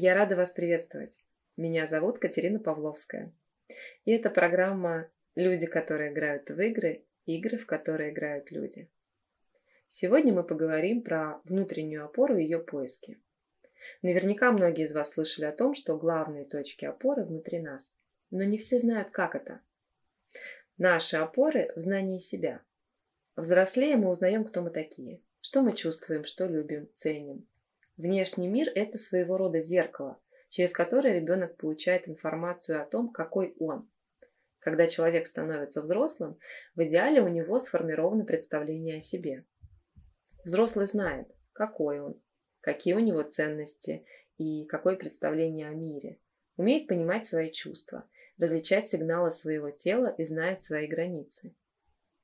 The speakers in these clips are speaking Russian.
Я рада вас приветствовать. Меня зовут Катерина Павловская. И это программа «Люди, которые играют в игры, игры, в которые играют люди». Сегодня мы поговорим про внутреннюю опору и ее поиски. Наверняка многие из вас слышали о том, что главные точки опоры внутри нас. Но не все знают, как это. Наши опоры в знании себя. Взрослея мы узнаем, кто мы такие, что мы чувствуем, что любим, ценим. Внешний мир – это своего рода зеркало, через которое ребенок получает информацию о том, какой он. Когда человек становится взрослым, в идеале у него сформировано представление о себе. Взрослый знает, какой он, какие у него ценности и какое представление о мире. Умеет понимать свои чувства, различать сигналы своего тела и знает свои границы.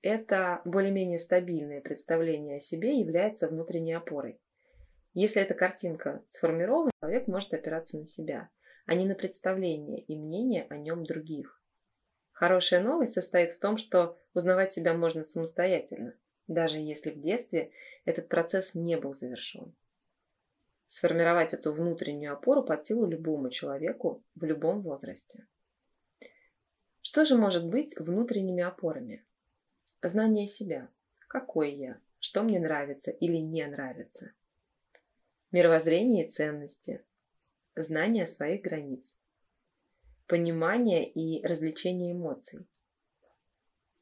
Это более-менее стабильное представление о себе является внутренней опорой. Если эта картинка сформирована, человек может опираться на себя, а не на представление и мнение о нем других. Хорошая новость состоит в том, что узнавать себя можно самостоятельно, даже если в детстве этот процесс не был завершен. Сформировать эту внутреннюю опору под силу любому человеку в любом возрасте. Что же может быть внутренними опорами? Знание себя. Какой я? Что мне нравится или не нравится? Мировоззрение и ценности. Знание своих границ. Понимание и развлечение эмоций.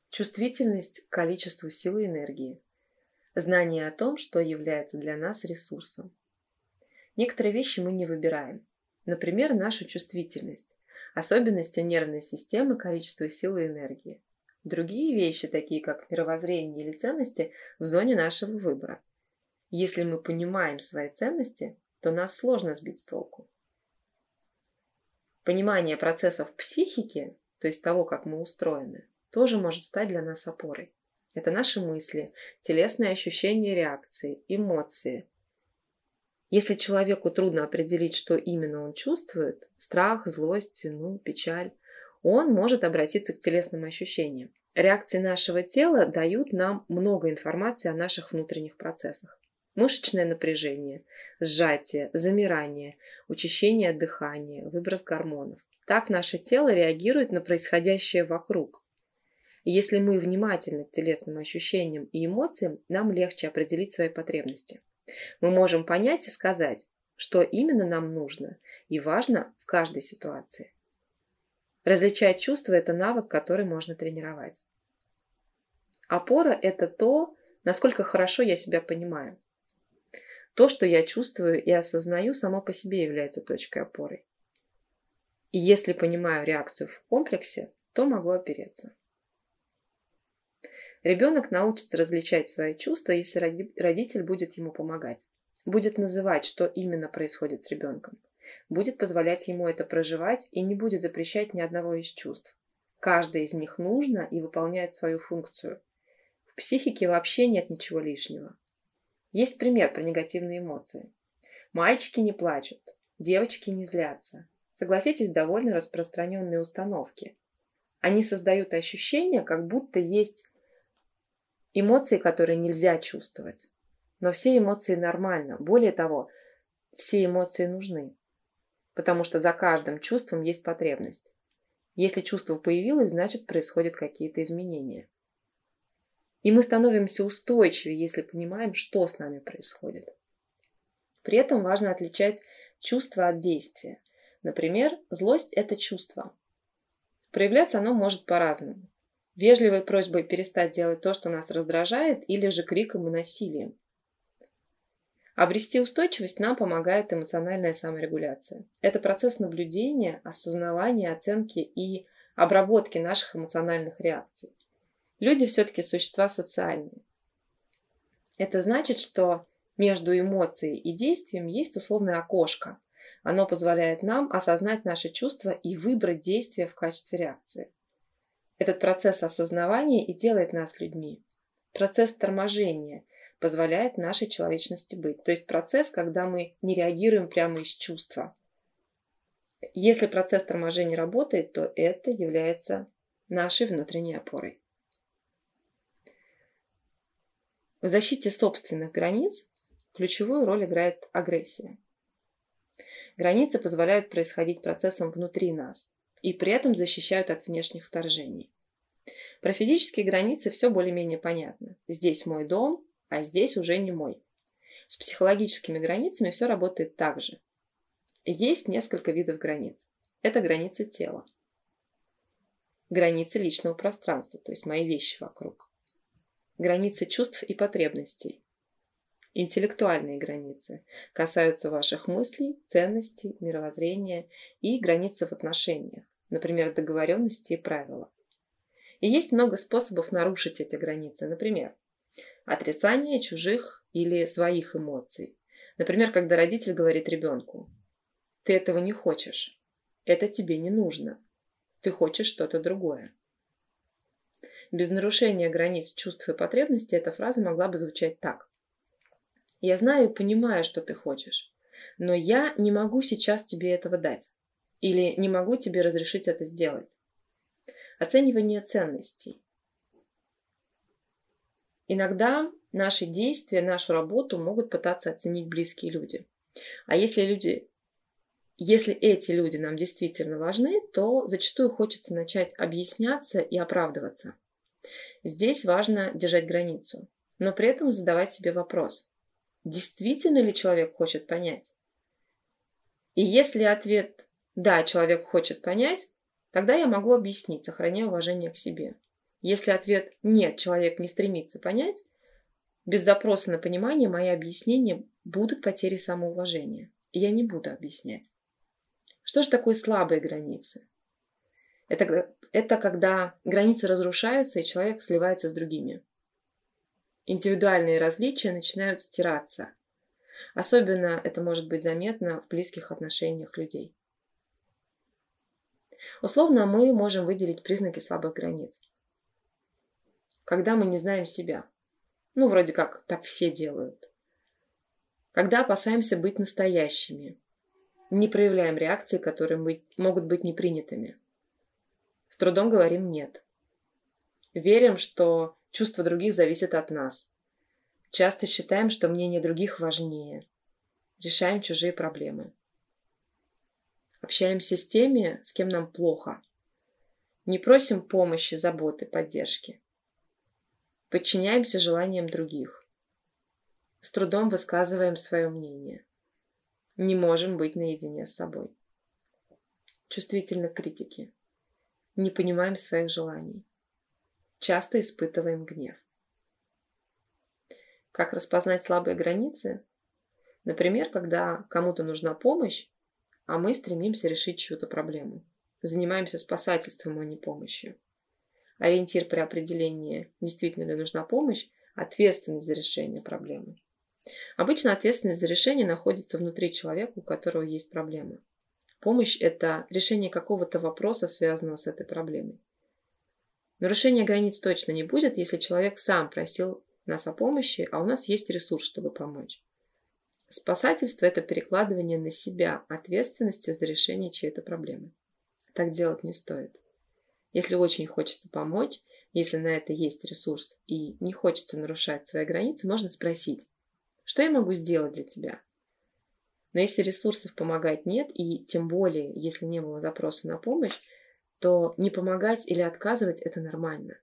Чувствительность к количеству силы и энергии. Знание о том, что является для нас ресурсом. Некоторые вещи мы не выбираем. Например, нашу чувствительность, особенности нервной системы, количество силы и энергии. Другие вещи, такие как мировоззрение или ценности, в зоне нашего выбора. Если мы понимаем свои ценности, то нас сложно сбить с толку. Понимание процессов психики, то есть того, как мы устроены, тоже может стать для нас опорой. Это наши мысли, телесные ощущения реакции, эмоции. Если человеку трудно определить, что именно он чувствует – страх, злость, вину, печаль – он может обратиться к телесным ощущениям. Реакции нашего тела дают нам много информации о наших внутренних процессах. Мышечное напряжение, сжатие, замирание, учащение дыхания, выброс гормонов. Так наше тело реагирует на происходящее вокруг. Если мы внимательны к телесным ощущениям и эмоциям, нам легче определить свои потребности. Мы можем понять и сказать, что именно нам нужно и важно в каждой ситуации. Различать чувства – это навык, который можно тренировать. Опора – это то, насколько хорошо я себя понимаю. То, что я чувствую и осознаю, само по себе является точкой опоры. И если понимаю реакцию в комплексе, то могу опереться. Ребенок научится различать свои чувства, если родитель будет ему помогать. Будет называть, что именно происходит с ребенком. Будет позволять ему это проживать и не будет запрещать ни одного из чувств. Каждое из них нужно и выполняет свою функцию. В психике вообще нет ничего лишнего. Есть пример про негативные эмоции. Мальчики не плачут, девочки не злятся. Согласитесь, довольно распространенные установки. Они создают ощущение, как будто есть эмоции, которые нельзя чувствовать. Но все эмоции нормально. Более того, все эмоции нужны. Потому что за каждым чувством есть потребность. Если чувство появилось, значит происходят какие-то изменения. И мы становимся устойчивее, если понимаем, что с нами происходит. При этом важно отличать чувство от действия. Например, злость – это чувство. Проявляться оно может по-разному. Вежливой просьбой перестать делать то, что нас раздражает, или же криком и насилием. Обрести устойчивость нам помогает эмоциональная саморегуляция. Это процесс наблюдения, осознавания, оценки и обработки наших эмоциональных реакций. Люди все-таки существа социальные. Это значит, что между эмоцией и действием есть условное окошко. Оно позволяет нам осознать наши чувства и выбрать действие в качестве реакции. Этот процесс осознавания и делает нас людьми. Процесс торможения позволяет нашей человечности быть. То есть процесс, когда мы не реагируем прямо из чувства. Если процесс торможения работает, то это является нашей внутренней опорой. В защите собственных границ ключевую роль играет агрессия. Границы позволяют происходить процессам внутри нас и при этом защищают от внешних вторжений. Про физические границы все более-менее понятно. Здесь мой дом, а здесь уже не мой. С психологическими границами все работает так же. Есть несколько видов границ. Это границы тела. Границы личного пространства, то есть мои вещи вокруг. Границы чувств и потребностей. Интеллектуальные границы касаются ваших мыслей, ценностей, мировоззрения и границы в отношениях, например, договоренности и правила. И есть много способов нарушить эти границы, например, отрицание чужих или своих эмоций. Например, когда родитель говорит ребенку, ты этого не хочешь, это тебе не нужно, ты хочешь что-то другое. Без нарушения границ чувств и потребностей эта фраза могла бы звучать так. Я знаю и понимаю, что ты хочешь, но я не могу сейчас тебе этого дать. Или не могу тебе разрешить это сделать. Оценивание ценностей. Иногда наши действия, нашу работу могут пытаться оценить близкие люди. А если люди если эти люди нам действительно важны, то зачастую хочется начать объясняться и оправдываться. Здесь важно держать границу, но при этом задавать себе вопрос, действительно ли человек хочет понять. И если ответ «да, человек хочет понять», тогда я могу объяснить, сохраняя уважение к себе. Если ответ «нет, человек не стремится понять», без запроса на понимание мои объяснения будут потерей самоуважения. И я не буду объяснять. Что же такое слабые границы? Это, это когда границы разрушаются, и человек сливается с другими индивидуальные различия начинают стираться. Особенно это может быть заметно в близких отношениях людей. Условно мы можем выделить признаки слабых границ. Когда мы не знаем себя. Ну, вроде как так все делают. Когда опасаемся быть настоящими. Не проявляем реакции, которые быть, могут быть непринятыми. С трудом говорим «нет». Верим, что Чувства других зависят от нас. Часто считаем, что мнение других важнее. Решаем чужие проблемы. Общаемся с теми, с кем нам плохо. Не просим помощи, заботы, поддержки. Подчиняемся желаниям других. С трудом высказываем свое мнение. Не можем быть наедине с собой. Чувствительны к критике. Не понимаем своих желаний часто испытываем гнев. Как распознать слабые границы? Например, когда кому-то нужна помощь, а мы стремимся решить чью-то проблему. Занимаемся спасательством, а не помощью. Ориентир при определении, действительно ли нужна помощь, ответственность за решение проблемы. Обычно ответственность за решение находится внутри человека, у которого есть проблема. Помощь – это решение какого-то вопроса, связанного с этой проблемой. Нарушения границ точно не будет, если человек сам просил нас о помощи, а у нас есть ресурс, чтобы помочь. Спасательство – это перекладывание на себя ответственности за решение чьей-то проблемы. Так делать не стоит. Если очень хочется помочь, если на это есть ресурс и не хочется нарушать свои границы, можно спросить, что я могу сделать для тебя? Но если ресурсов помогать нет, и тем более, если не было запроса на помощь, то не помогать или отказывать – это нормально.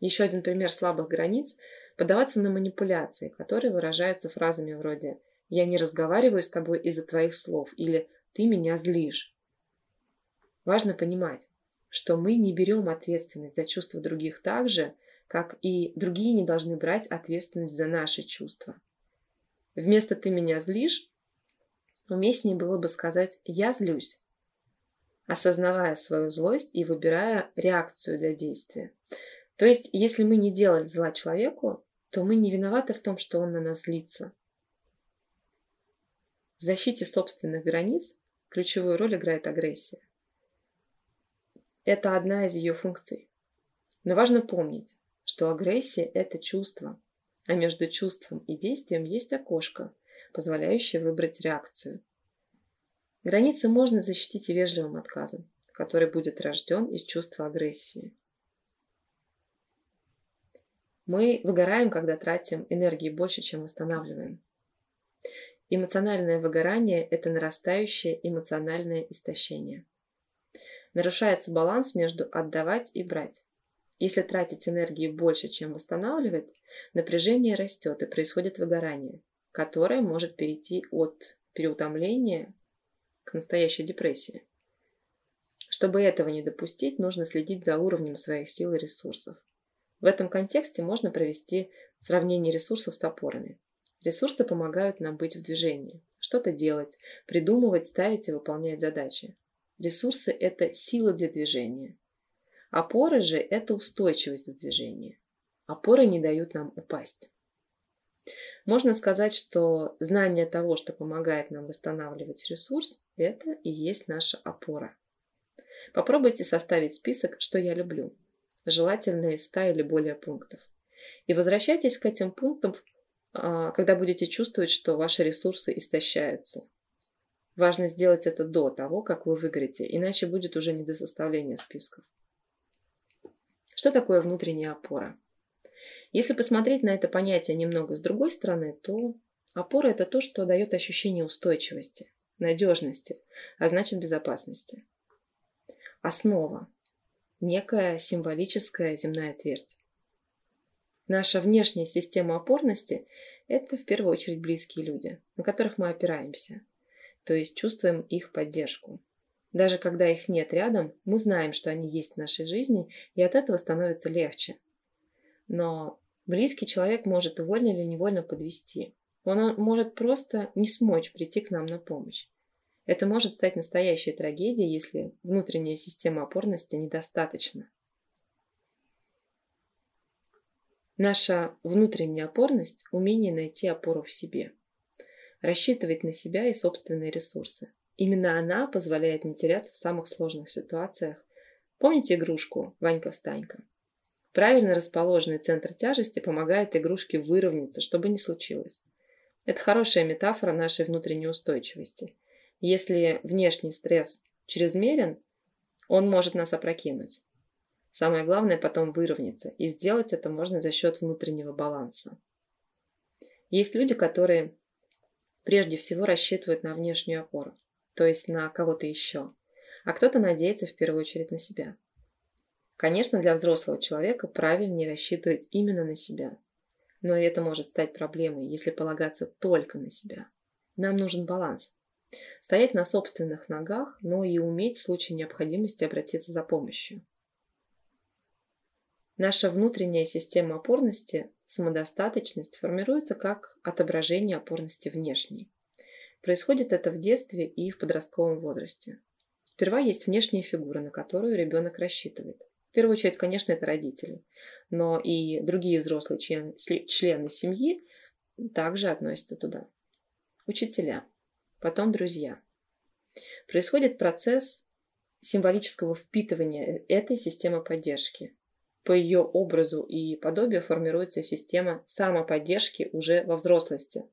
Еще один пример слабых границ – подаваться на манипуляции, которые выражаются фразами вроде «я не разговариваю с тобой из-за твоих слов» или «ты меня злишь». Важно понимать, что мы не берем ответственность за чувства других так же, как и другие не должны брать ответственность за наши чувства. Вместо «ты меня злишь» уместнее было бы сказать «я злюсь» осознавая свою злость и выбирая реакцию для действия. То есть, если мы не делали зла человеку, то мы не виноваты в том, что он на нас злится. В защите собственных границ ключевую роль играет агрессия. Это одна из ее функций. Но важно помнить, что агрессия – это чувство, а между чувством и действием есть окошко, позволяющее выбрать реакцию. Границы можно защитить и вежливым отказом, который будет рожден из чувства агрессии. Мы выгораем, когда тратим энергии больше, чем восстанавливаем. Эмоциональное выгорание – это нарастающее эмоциональное истощение. Нарушается баланс между отдавать и брать. Если тратить энергии больше, чем восстанавливать, напряжение растет и происходит выгорание, которое может перейти от переутомления к настоящей депрессии. Чтобы этого не допустить, нужно следить за уровнем своих сил и ресурсов. В этом контексте можно провести сравнение ресурсов с опорами. Ресурсы помогают нам быть в движении, что-то делать, придумывать, ставить и выполнять задачи. Ресурсы – это сила для движения. Опоры же – это устойчивость в движении. Опоры не дают нам упасть. Можно сказать, что знание того, что помогает нам восстанавливать ресурс, это и есть наша опора. Попробуйте составить список, что я люблю. Желательно из 100 или более пунктов. И возвращайтесь к этим пунктам, а, когда будете чувствовать, что ваши ресурсы истощаются. Важно сделать это до того, как вы выиграете, иначе будет уже не до составления списков. Что такое внутренняя опора? Если посмотреть на это понятие немного с другой стороны, то опора – это то, что дает ощущение устойчивости, надежности, а значит безопасности. Основа – некая символическая земная твердь. Наша внешняя система опорности – это в первую очередь близкие люди, на которых мы опираемся, то есть чувствуем их поддержку. Даже когда их нет рядом, мы знаем, что они есть в нашей жизни, и от этого становится легче. Но близкий человек может вольно или невольно подвести. Он может просто не смочь прийти к нам на помощь. Это может стать настоящей трагедией, если внутренняя система опорности недостаточна. Наша внутренняя опорность – умение найти опору в себе, рассчитывать на себя и собственные ресурсы. Именно она позволяет не теряться в самых сложных ситуациях. Помните игрушку «Ванька-встанька»? Правильно расположенный центр тяжести помогает игрушке выровняться, чтобы не случилось. Это хорошая метафора нашей внутренней устойчивости. Если внешний стресс чрезмерен, он может нас опрокинуть. Самое главное потом выровняться, и сделать это можно за счет внутреннего баланса. Есть люди, которые прежде всего рассчитывают на внешнюю опору, то есть на кого-то еще, а кто-то надеется в первую очередь на себя. Конечно, для взрослого человека правильнее рассчитывать именно на себя, но это может стать проблемой, если полагаться только на себя. Нам нужен баланс. Стоять на собственных ногах, но и уметь в случае необходимости обратиться за помощью. Наша внутренняя система опорности, самодостаточность, формируется как отображение опорности внешней. Происходит это в детстве и в подростковом возрасте. Сперва есть внешняя фигура, на которую ребенок рассчитывает. В первую очередь, конечно, это родители, но и другие взрослые члены, члены семьи также относятся туда. Учителя, потом друзья. Происходит процесс символического впитывания этой системы поддержки, по ее образу и подобию формируется система самоподдержки уже во взрослости.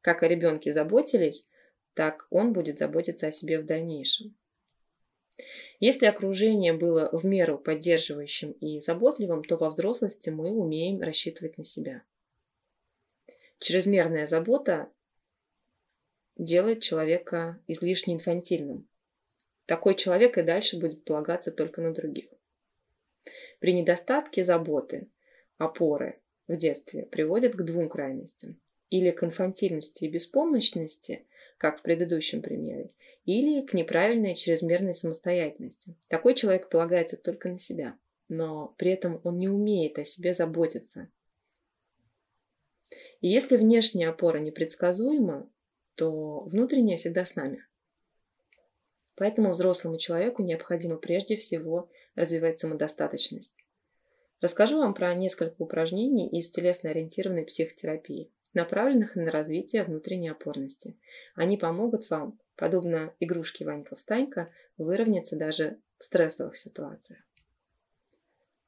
Как о ребенке заботились, так он будет заботиться о себе в дальнейшем. Если окружение было в меру поддерживающим и заботливым, то во взрослости мы умеем рассчитывать на себя. Чрезмерная забота делает человека излишне инфантильным. Такой человек и дальше будет полагаться только на других. При недостатке заботы, опоры в детстве приводит к двум крайностям. Или к инфантильности и беспомощности, как в предыдущем примере, или к неправильной чрезмерной самостоятельности. Такой человек полагается только на себя, но при этом он не умеет о себе заботиться. И если внешняя опора непредсказуема, то внутренняя всегда с нами. Поэтому взрослому человеку необходимо прежде всего развивать самодостаточность. Расскажу вам про несколько упражнений из телесно-ориентированной психотерапии, направленных на развитие внутренней опорности. Они помогут вам, подобно игрушке Ванька-встанька, выровняться даже в стрессовых ситуациях.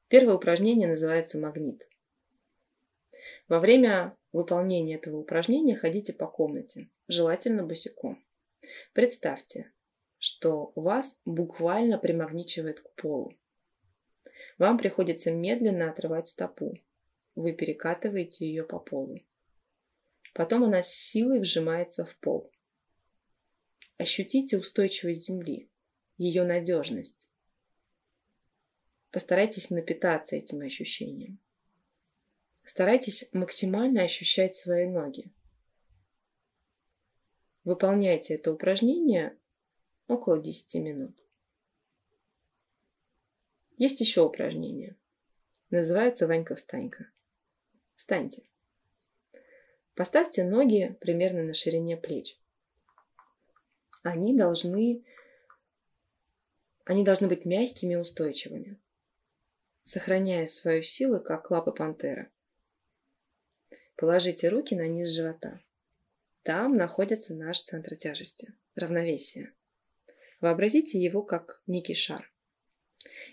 Первое упражнение называется магнит. Во время выполнения этого упражнения ходите по комнате, желательно босиком. Представьте, что вас буквально примагничивает к полу. Вам приходится медленно отрывать стопу. Вы перекатываете ее по полу. Потом она с силой вжимается в пол. Ощутите устойчивость земли, ее надежность. Постарайтесь напитаться этим ощущением. Старайтесь максимально ощущать свои ноги. Выполняйте это упражнение около 10 минут. Есть еще упражнение. Называется Ванька-встанька. Встаньте. Поставьте ноги примерно на ширине плеч. Они должны, они должны быть мягкими и устойчивыми, сохраняя свою силу, как лапы пантеры. Положите руки на низ живота. Там находится наш центр тяжести, равновесие. Вообразите его как некий шар.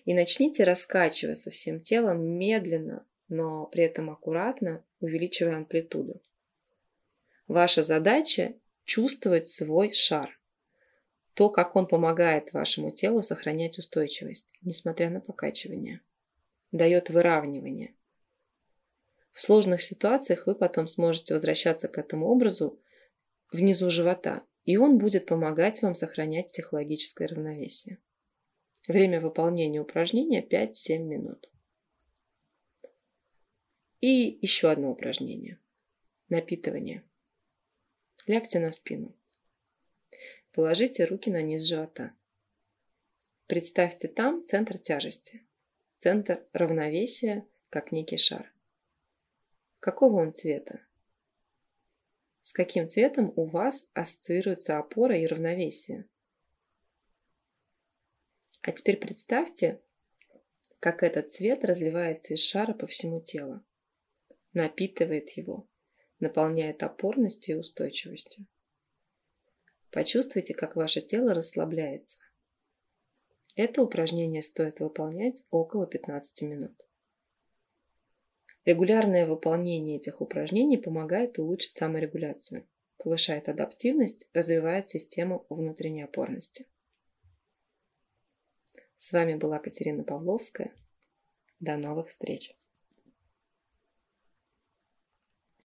И начните раскачиваться всем телом медленно, но при этом аккуратно, увеличивая амплитуду. Ваша задача – чувствовать свой шар. То, как он помогает вашему телу сохранять устойчивость, несмотря на покачивание. Дает выравнивание. В сложных ситуациях вы потом сможете возвращаться к этому образу внизу живота, и он будет помогать вам сохранять психологическое равновесие. Время выполнения упражнения 5-7 минут. И еще одно упражнение. Напитывание. Лягте на спину. Положите руки на низ живота. Представьте там центр тяжести, центр равновесия, как некий шар. Какого он цвета? С каким цветом у вас ассоциируется опора и равновесие? А теперь представьте, как этот цвет разливается из шара по всему телу, напитывает его, наполняет опорностью и устойчивостью. Почувствуйте, как ваше тело расслабляется. Это упражнение стоит выполнять около 15 минут. Регулярное выполнение этих упражнений помогает улучшить саморегуляцию, повышает адаптивность, развивает систему внутренней опорности. С вами была Катерина Павловская. До новых встреч!